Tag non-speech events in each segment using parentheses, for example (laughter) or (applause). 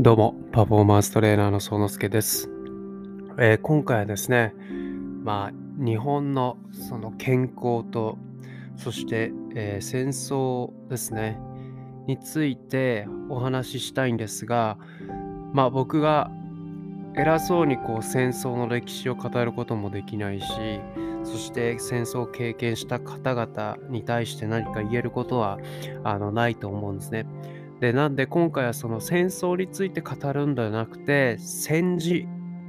どうも、パフォーマンストレーナーの総之助です。えー、今回はですね、まあ、日本のその健康と、そして、えー、戦争ですね、についてお話ししたいんですが、まあ、僕が偉そうにこう戦争の歴史を語ることもできないし、そして戦争を経験した方々に対して何か言えることはあのないと思うんですね。で、なんで今回はその戦争について語るんではなくて、戦時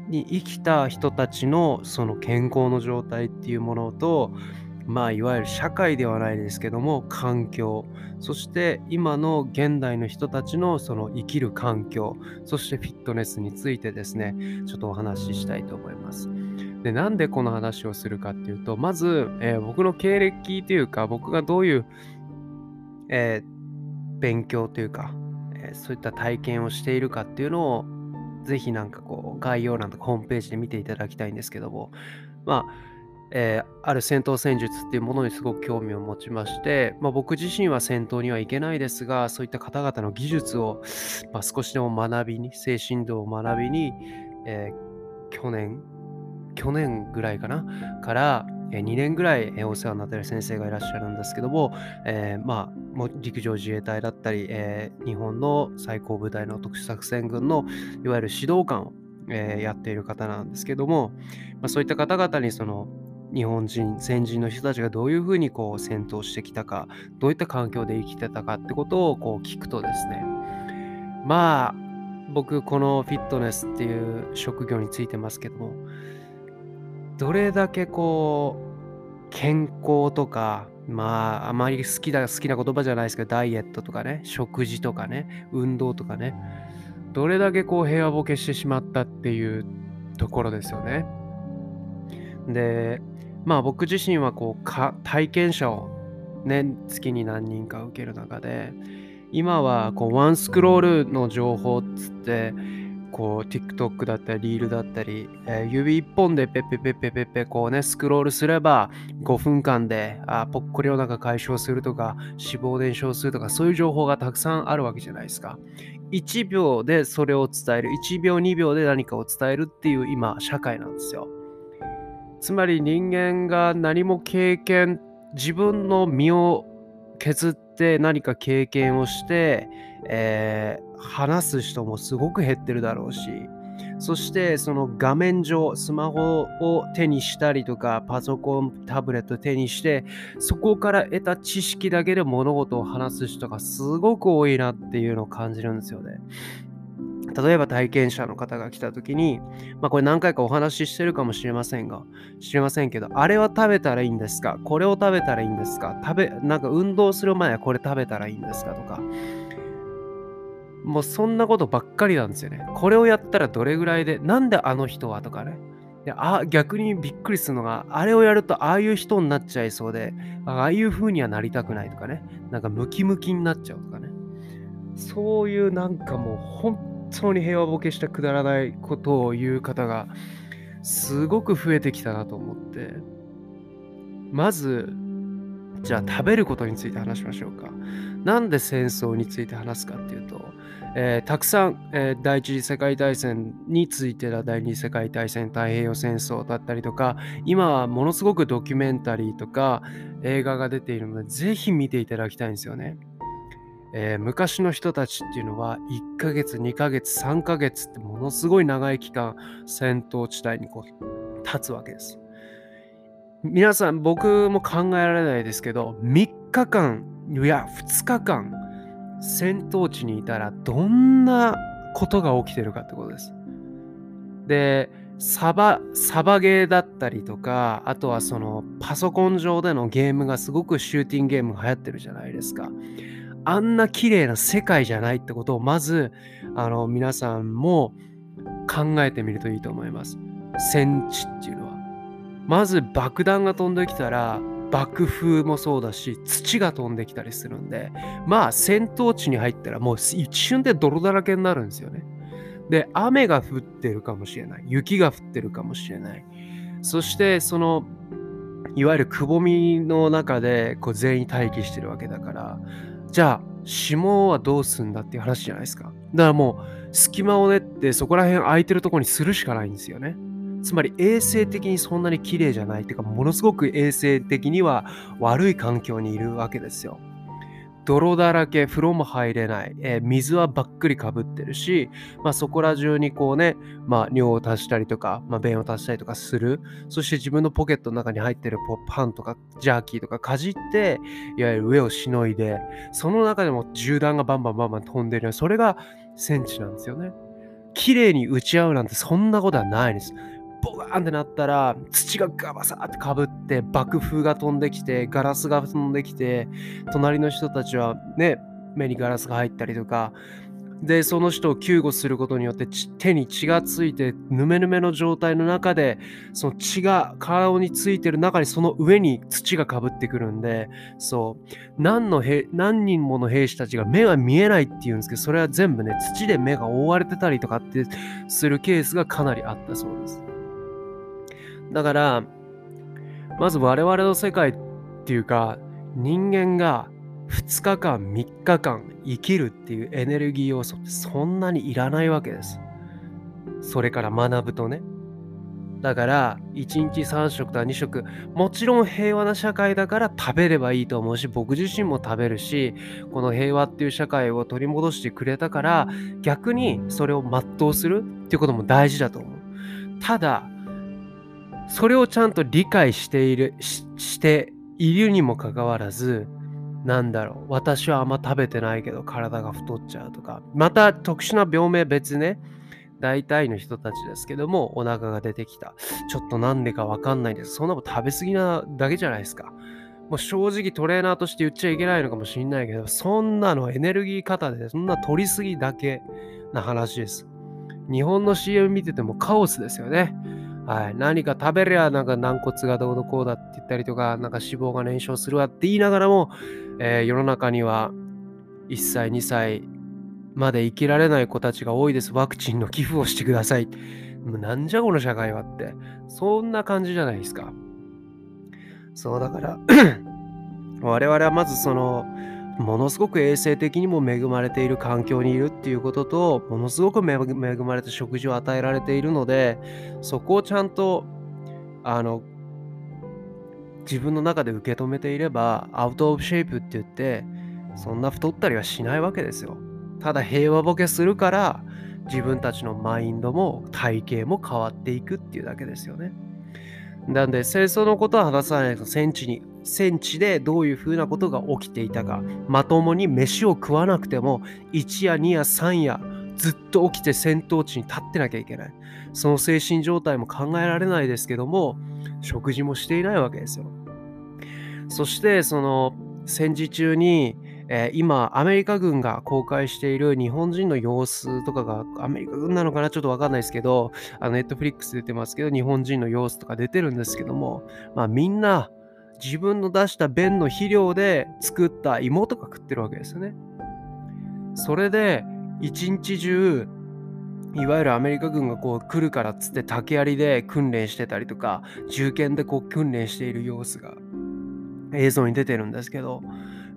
に生きた人たちのその健康の状態っていうものと、まあいわゆる社会ではないですけども環境そして今の現代の人たちのその生きる環境そしてフィットネスについてですねちょっとお話ししたいと思います。でなんでこの話をするかっていうとまず、えー、僕の経歴というか僕がどういう、えー勉強というか、えー、そういった体験をしているかっていうのを、ぜひなんかこう、概要欄とかホームページで見ていただきたいんですけども、まあ、えー、ある戦闘戦術っていうものにすごく興味を持ちまして、まあ、僕自身は戦闘には行けないですが、そういった方々の技術を、まあ、少しでも学びに、精神度を学びに、えー、去年、去年ぐらいかな、から、2年ぐらいお世話になっている先生がいらっしゃるんですけども、えー、まあ、陸上自衛隊だったり、えー、日本の最高部隊の特殊作戦軍のいわゆる指導官を、えー、やっている方なんですけども、まあ、そういった方々にその日本人、先人の人たちがどういうふうにこう戦闘してきたか、どういった環境で生きてたかってことをこう聞くとですね、まあ、僕、このフィットネスっていう職業についてますけども、どれだけこう健康とかまああまり好きだ好きな言葉じゃないですけどダイエットとかね食事とかね運動とかねどれだけこう平和ボケしてしまったっていうところですよね。でまあ僕自身はこうか体験者をね月に何人か受ける中で今はこうワンスクロールの情報っつってこう TikTok だったりリールだったり、えー、指一本でペッペペッペペペこうねスクロールすれば5分間であぽっこりお腹解消するとか脂肪燃焼するとかそういう情報がたくさんあるわけじゃないですか1秒でそれを伝える1秒2秒で何かを伝えるっていう今社会なんですよつまり人間が何も経験自分の身を削って何か経験をして、えー、話す人もすごく減ってるだろうしそしてその画面上スマホを手にしたりとかパソコンタブレット手にしてそこから得た知識だけで物事を話す人がすごく多いなっていうのを感じるんですよね。例えば体験者の方が来た時に、まあこれ何回かお話ししてるかもしれませんが、知りませんけど、あれは食べたらいいんですか？これを食べたらいいんですか？食べ、なんか運動する前はこれ食べたらいいんですかとか、もうそんなことばっかりなんですよね。これをやったらどれぐらいで、なんであの人はとかね。であ逆にびっくりするのが、あれをやるとああいう人になっちゃいそうで、ああいう風にはなりたくないとかね。なんかムキムキになっちゃうとかね。そういうなんかもう本当に平和ボケしたくだらないことを言う方がすごく増えてきたなと思って。まずじゃあ食べることについて話しましょうか。なんで戦争について話すかっていうと、えー、たくさん、えー、第一次世界大戦についてだ第二次世界大戦太平洋戦争だったりとか今はものすごくドキュメンタリーとか映画が出ているのでぜひ見ていただきたいんですよね。えー、昔の人たちっていうのは1ヶ月2ヶ月3ヶ月ってものすごい長い期間戦闘地帯にこう立つわけです皆さん僕も考えられないですけど3日間いや2日間戦闘地にいたらどんなことが起きてるかってことですでサバ、サバゲーだったりとか、あとはそのパソコン上でのゲームがすごくシューティングゲームが流行ってるじゃないですか。あんな綺麗な世界じゃないってことをまずあの皆さんも考えてみるといいと思います。戦地っていうのは。まず爆弾が飛んできたら爆風もそうだし土が飛んできたりするんでまあ戦闘地に入ったらもう一瞬で泥だらけになるんですよね。で雨が降ってるかもしれない雪が降ってるかもしれないそしてそのいわゆるくぼみの中でこう全員待機してるわけだからじゃあ指紋はどうすんだっていう話じゃないですか。だからもう隙間を練ってそこら辺空いてるところにするしかないんですよね。つまり衛生的にそんなに綺麗じゃないっていうかものすごく衛生的には悪い環境にいるわけですよ。泥だらけ、風呂も入れない、えー、水はばっくりかぶってるし、まあ、そこら中にこうね、まあ、尿を足したりとか、まあ、便を足したりとかする。そして自分のポケットの中に入ってるパンとかジャーキーとかかじって、いわゆる上をしのいで、その中でも銃弾がバンバンバンバン飛んでるそれが戦地なんですよね。綺麗に打ち合うなんてそんなことはないです。ボガーンってなったら土がガバサーってかぶって爆風が飛んできてガラスが飛んできて隣の人たちはね目にガラスが入ったりとかでその人を救護することによって手に血がついてぬめぬめの状態の中でその血が顔についてる中にその上に土がかぶってくるんでそう何の何人もの兵士たちが目が見えないっていうんですけどそれは全部ね土で目が覆われてたりとかってするケースがかなりあったそうです。だから、まず我々の世界っていうか、人間が2日間、3日間生きるっていうエネルギー要素ってそんなにいらないわけです。それから学ぶとね。だから、1日3食とか2食、もちろん平和な社会だから食べればいいと思うし、僕自身も食べるし、この平和っていう社会を取り戻してくれたから、逆にそれを全うするっていうことも大事だと思う。ただ、それをちゃんと理解しているししているにもかかわらずなんだろう私はあんま食べてないけど体が太っちゃうとかまた特殊な病名別ね大体の人たちですけどもお腹が出てきた。ちょっとなんでかわかんないです。そんなこと食べ過ぎなだけじゃないですか。もう正直トレーナーとして言っちゃいけないのかもしんないけどそんなのエネルギー型でそんな取りすぎだけな話です。日本の CM 見ててもカオスですよね。はい、何か食べりゃなんか軟骨がどうのこうだって言ったりとか、なんか脂肪が燃焼するわって言いながらも、えー、世の中には1歳、2歳まで生きられない子たちが多いです。ワクチンの寄付をしてください。もうなんじゃこの社会はって。そんな感じじゃないですか。そうだから (clears throat) 我々はまずその、ものすごく衛生的にも恵まれている環境にいるっていうこととものすごく恵まれた食事を与えられているのでそこをちゃんとあの自分の中で受け止めていればアウト・オブ・シェイプって言ってそんな太ったりはしないわけですよ。ただ平和ボケするから自分たちのマインドも体型も変わっていくっていうだけですよね。なんで戦争のことは話さないと戦地に戦地でどういうふうなことが起きていたか。まともに飯を食わなくても1夜2夜3夜ずっと起きて戦闘地に立ってなきゃいけない。その精神状態も考えられないですけども食事もしていないわけですよ。そしてその戦時中にえー、今、アメリカ軍が公開している日本人の様子とかが、アメリカ軍なのかな？ちょっとわかんないですけど、ネットフリックス出てますけど、日本人の様子とか出てるんですけども、まあみんな自分の出した便の肥料で作った芋とか食ってるわけですよね。それで、一日中、いわゆるアメリカ軍がこう来るからっつって竹槍で訓練してたりとか銃剣でこう訓練している様子が映像に出てるんですけど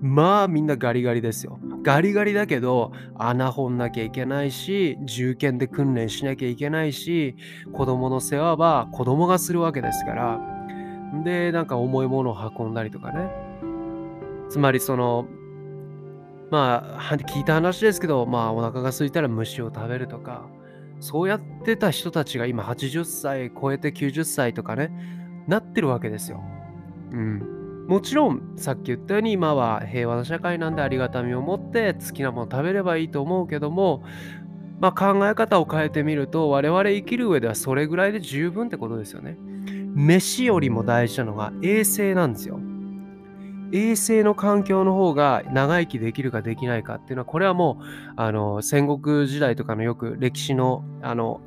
まあみんなガリガリですよ。ガリガリだけど穴掘んなきゃいけないし銃剣で訓練しなきゃいけないし子供の世話は子供がするわけですからでなんか重いものを運んだりとかねつまりそのまあ聞いた話ですけどまあお腹が空いたら虫を食べるとかそうやってた人たちが今80歳超えて90歳とかねなってるわけですよ。うん。もちろんさっき言ったように今は平和な社会なんでありがたみを持って好きなもの食べればいいと思うけどもまあ、考え方を変えてみると我々生きる上ではそれぐらいで十分ってことですよね。飯よりも大事なのが衛生なんですよ。衛生の環境の方が長生きできるかできないかっていうのはこれはもうあの戦国時代とかのよく歴史のあの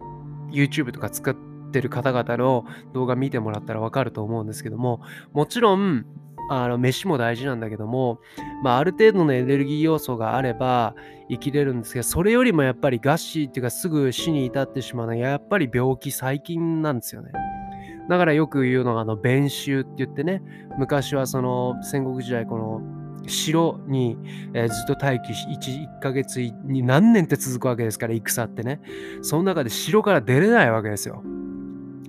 YouTube とか使ってる方々の動画見てもらったらわかると思うんですけどももちろんあの飯も大事なんだけども、まあ、ある程度のエネルギー要素があれば生きれるんですけどそれよりもやっぱり餓死っていうかすぐ死に至ってしまうのはやっぱり病気細菌なんですよね。だからよく言うのがあの弁臭って言ってね昔はその戦国時代この城に、えー、ずっと待機し 1, 1ヶ月に何年って続くわけですから戦ってね。その中で城から出れないわけですよ。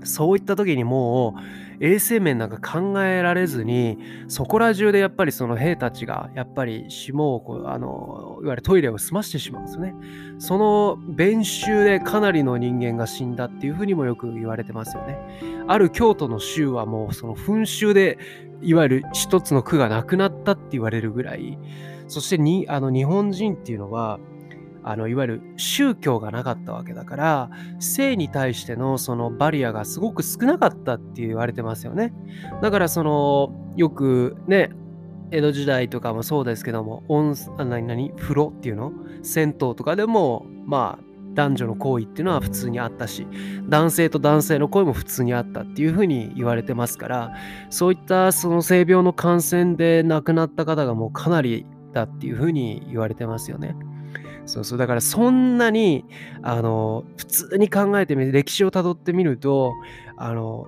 そういった時にもう衛生面なんか考えられずにそこら中でやっぱりその兵たちがやっぱり霜をこうあのいわゆるトイレを済ましてしまうんですね。その弁臭でかなりの人間が死んだっていうふうにもよく言われてますよね。ある京都の州はもうその噴臭でいわゆる一つの区がなくなったって言われるぐらい。そしてにあの日本人っていうのはあのいわゆる宗教がなかったわけだから性に対してのそのバリアがすごく少なかったって言われてますよねだからそのよくね江戸時代とかもそうですけども温あ何何風呂っていうの？銭湯とかでもまあ男女の行為っていうのは普通にあったし男性と男性の行為も普通にあったっていうふうに言われてますからそういったその性病の感染で亡くなった方がもうかなりだっていうふうに言われてますよね。そうそう。だからそんなに、あの、普通に考えてみて、歴史をたどってみると、あの、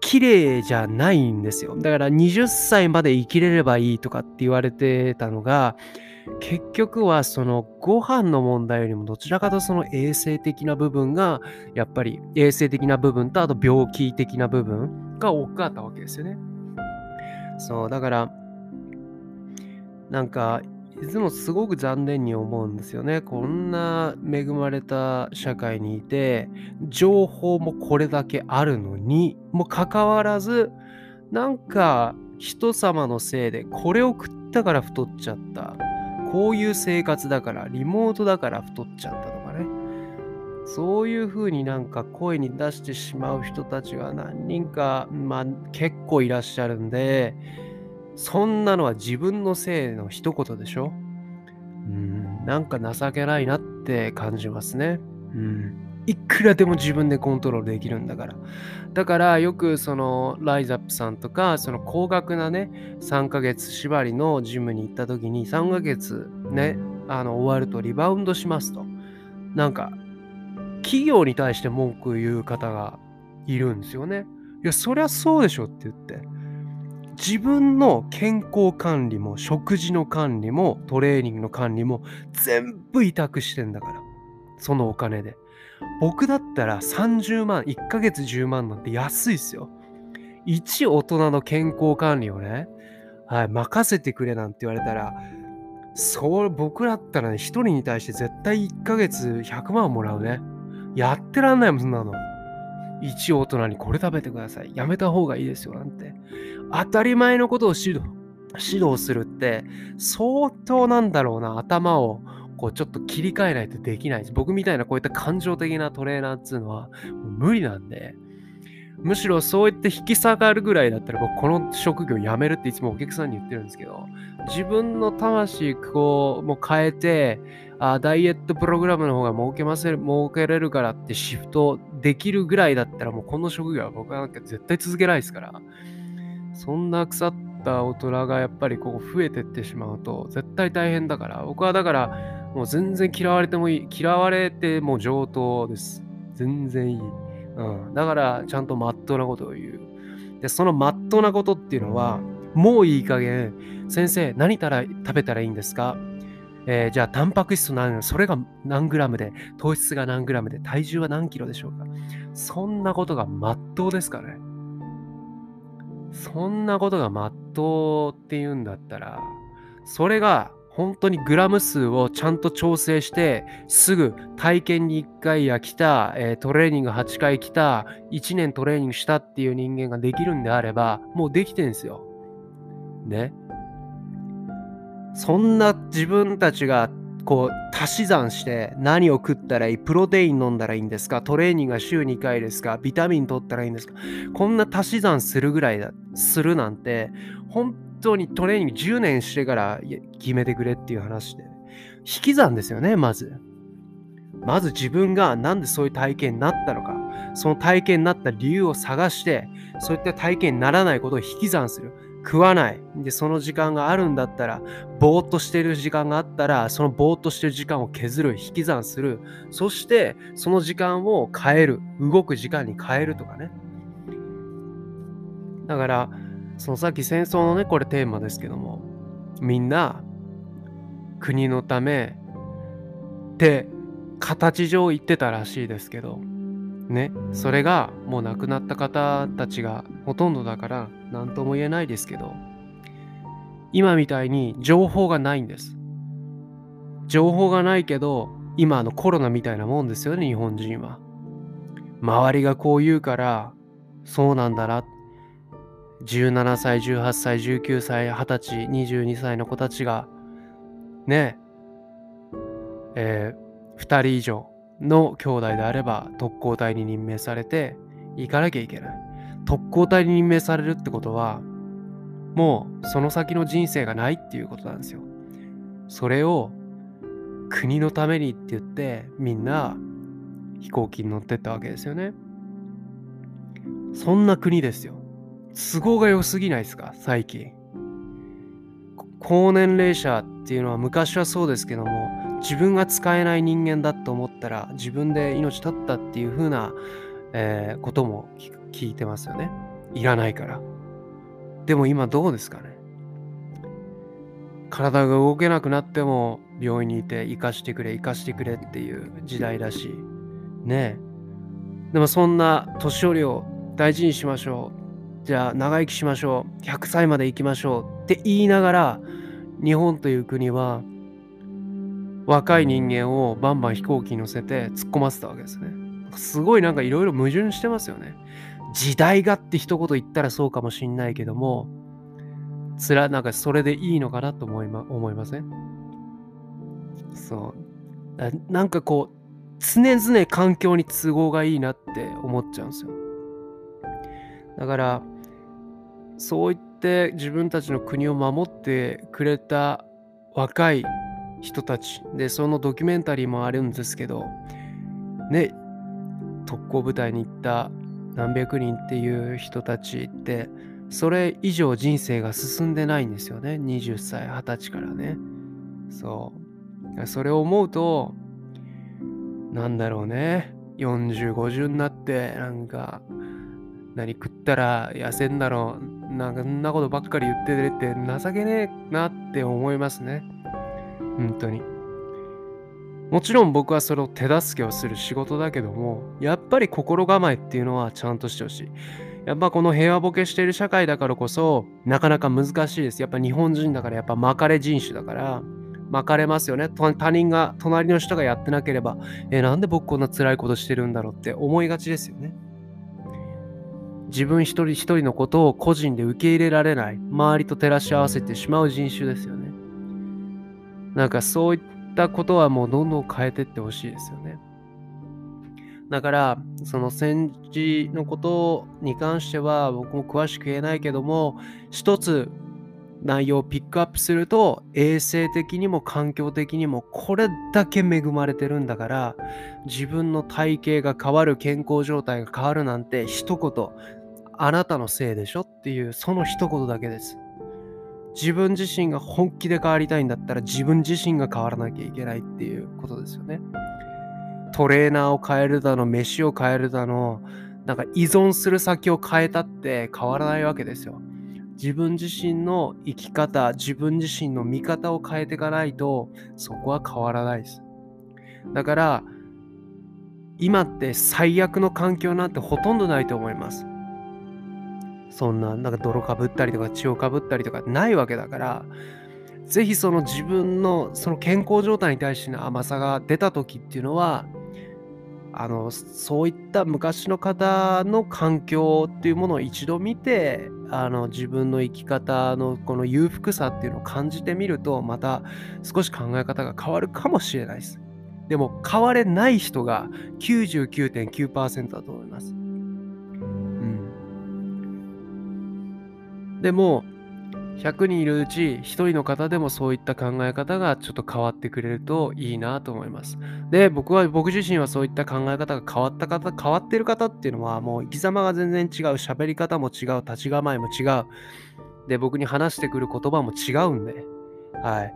綺麗じゃないんですよ。だから20歳まで生きれればいいとかって言われてたのが、結局はそのご飯の問題よりもどちらかとその衛生的な部分がやっぱり衛生的な部分とあと病気的な部分が多かったわけですよね。そうだからなんかいつもすごく残念に思うんですよね。こんな恵まれた社会にいて、情報もこれだけあるのにもかかわらず、なんか人様のせいでこれを食ったから太っちゃった。こういう生活だから、リモートだから太っちゃったとかね。そういうふうになんか声に出してしまう人たちが何人か、まあ結構いらっしゃるんで、そんなのは自分のせいの一言でしょ？うん、なんか情けないなって感じますね。うん。いくらでも自分でコントロールできるんだから。だからよくそのライザップさんとかその高額なね3ヶ月縛りのジムに行った時に3ヶ月ねあの終わるとリバウンドしますと。なんか企業に対して文句言う方がいるんですよね。いやそりゃそうでしょって言って。自分の健康管理も食事の管理もトレーニングの管理も全部委託してんだからそのお金で。僕だったら30万1ヶ月10万なんて安いっすよ。一大人の健康管理をね、はい、任せてくれなんて言われたらそう僕だったらね1人に対して絶対1ヶ月100万もらうね。やってらんないもんそんなの。一大人にこれ食べてください。やめた方がいいですよなんて。当たり前のことを指導指導するって相当なんだろうな頭をこうちょっと切り替えないとできないです僕みたいなこういった感情的なトレーナーっていうのは無理なんで。むしろそうやって引き下がるぐらいだったらこの職業辞めるっていつもお客さんに言ってるんですけど自分の魂こう変えてあダイエットプログラムの方が儲けませ儲けれるからってシフトできるぐらいだったらもうこの職業は僕はなんか絶対続けないですからそんな腐った大人がやっぱりこう増えてってしまうと絶対大変だから、僕はだからもう全然嫌われてもいい。嫌われても上等です。全然いい。うん。だからちゃんとまっとうなことを言う。で、そのまっとうなことっていうのは、もういい加減、先生、何たら食べたらいいんですか？えー、じゃあ、タンパク質何、それが何グラムで、糖質が何グラムで、体重は何キロでしょうか？そんなことがまっとうですかね？そんなことがまっとうっていうんだったら、それが本当にグラム数をちゃんと調整して、すぐ体験に1回や来た、えー、トレーニング8回来た、1年トレーニングしたっていう人間ができるんであれば、もうできてんですよ。ね？そんな自分たちがこう足し算して何を食ったらいいプロテイン飲んだらいいんですかトレーニングが週2回ですかビタミン取ったらいいんですかこんな足し算するぐらいだするなんて本当にトレーニング10年してから決めてくれっていう話で。引き算ですよねまず。まず自分がなんでそういう体験になったのか。その体験になった理由を探してそういった体験にならないことを引き算する。食わない。で、その時間があるんだったら、ぼーっとしてる時間があったら、そのぼーっとしてる時間を削る、引き算する。そして、その時間を変える。動く時間に変えるとかね。だから、そのさっき戦争のね、これテーマですけども、みんな国のためって形上言ってたらしいですけどねそれがもう亡くなった方たちがほとんどだから何とも言えないですけど今みたいに情報がないんです。情報がないけど今のコロナみたいなもんですよね日本人は。周りがこう言うからそうなんだな。17歳18歳19歳20歳22歳の子たちがねえー、2人以上の兄弟であれば特攻隊に任命されて行かなきゃいけない。特攻隊に任命されるってことはもうその先の人生がないっていうことなんですよ。それを国のためにって言ってみんな飛行機に乗ってったわけですよね。そんな国ですよ。都合が良すぎないですか？最近。高年齢者っていうのは昔はそうですけども自分が使えない人間だと思ったら自分で命絶ったっていう風な、えー、ことも聞聞いてますよね。いらないから。でも今どうですかね体が動けなくなっても病院にいて生かしてくれ生かしてくれっていう時代だしねえでもそんな年寄りを大事にしましょうじゃあ長生きしましょう100歳まで生きましょうって言いながら日本という国は若い人間をバンバン飛行機に乗せて突っ込ませたわけですね。すごいなんかいろいろ矛盾してますよね。時代がって一言言ったらそうかもしんないけども、つら、なんかそれでいいのかなと思いま思いません？そう。なんかこう、常々環境に都合がいいなって思っちゃうんですよ。だから、そう言って自分たちの国を守ってくれた若い人たちでそのドキュメンタリーもあるんですけどね特攻部隊に行った何百人っていう人たちってそれ以上人生が進んでないんですよね。20歳20歳からね。そう。それを思うとなんだろうね。4050になってなんか何食ったら痩せんだろう。なんかんなことばっかり言っててって情けねえなって思いますね。本当に。もちろん僕はそれを手助けをする仕事だけども、やっぱり心構えっていうのはちゃんとしてほしい。やっぱこの平和ボケしている社会だからこそ、なかなか難しいです。やっぱ日本人だから、やっぱ巻かれ人種だから、巻かれますよね。他人が、隣の人がやってなければ、え、なんで僕こんな辛いことしてるんだろうって思いがちですよね。自分一人一人のことを個人で受け入れられない、周りと照らし合わせてしまう人種ですよね。なんかそういったたことはもうどんどん変えてってほしいですよね。だから、その戦時のことに関しては僕も詳しく言えないけども、一つ内容をピックアップすると、衛生的にも環境的にもこれだけ恵まれてるんだから、自分の体型が変わる、健康状態が変わるなんて一言、あなたのせいでしょっていう、その一言だけです。自分自身が本気で変わりたいんだったら自分自身が変わらなきゃいけないっていうことですよね。トレーナーを変えるだの、飯を変えるだの、なんか依存する先を変えたって変わらないわけですよ。自分自身の生き方、自分自身の見方を変えていかないと、そこは変わらないです。だから、今って最悪の環境なんてほとんどないと思います。そんな、なんか泥かぶったりとか血をかぶったりとかないわけだから、ぜひその自分のその健康状態に対しての甘さが出た時っていうのは、あのそういった昔の方の環境っていうものを一度見てあの自分の生き方のこの裕福さっていうのを感じてみるとまた少し考え方が変わるかもしれないです。でも変われない人が99.9%だと思います。でも、100人いるうち1人の方でもそういった考え方がちょっと変わってくれるといいなと思います。で、僕は、僕自身はそういった考え方が変わった方、変わってる方っていうのはもう生き様が全然違う、喋り方も違う、立ち構えも違う。で、僕に話してくる言葉も違うんで、はい。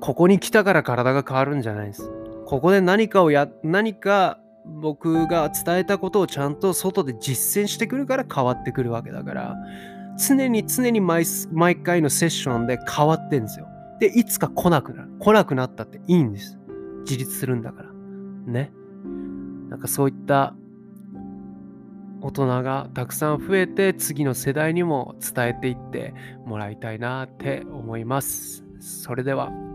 ここに来たから体が変わるんじゃないです。ここで何かをや、何か僕が伝えたことをちゃんと外で実践してくるから変わってくるわけだから常に常に毎回のセッションで変わってんですよ。で、いつか来なくなる。来なくなったっていいんです。自立するんだから。ね。なんかそういった大人がたくさん増えて次の世代にも伝えていってもらいたいなって思います。それでは。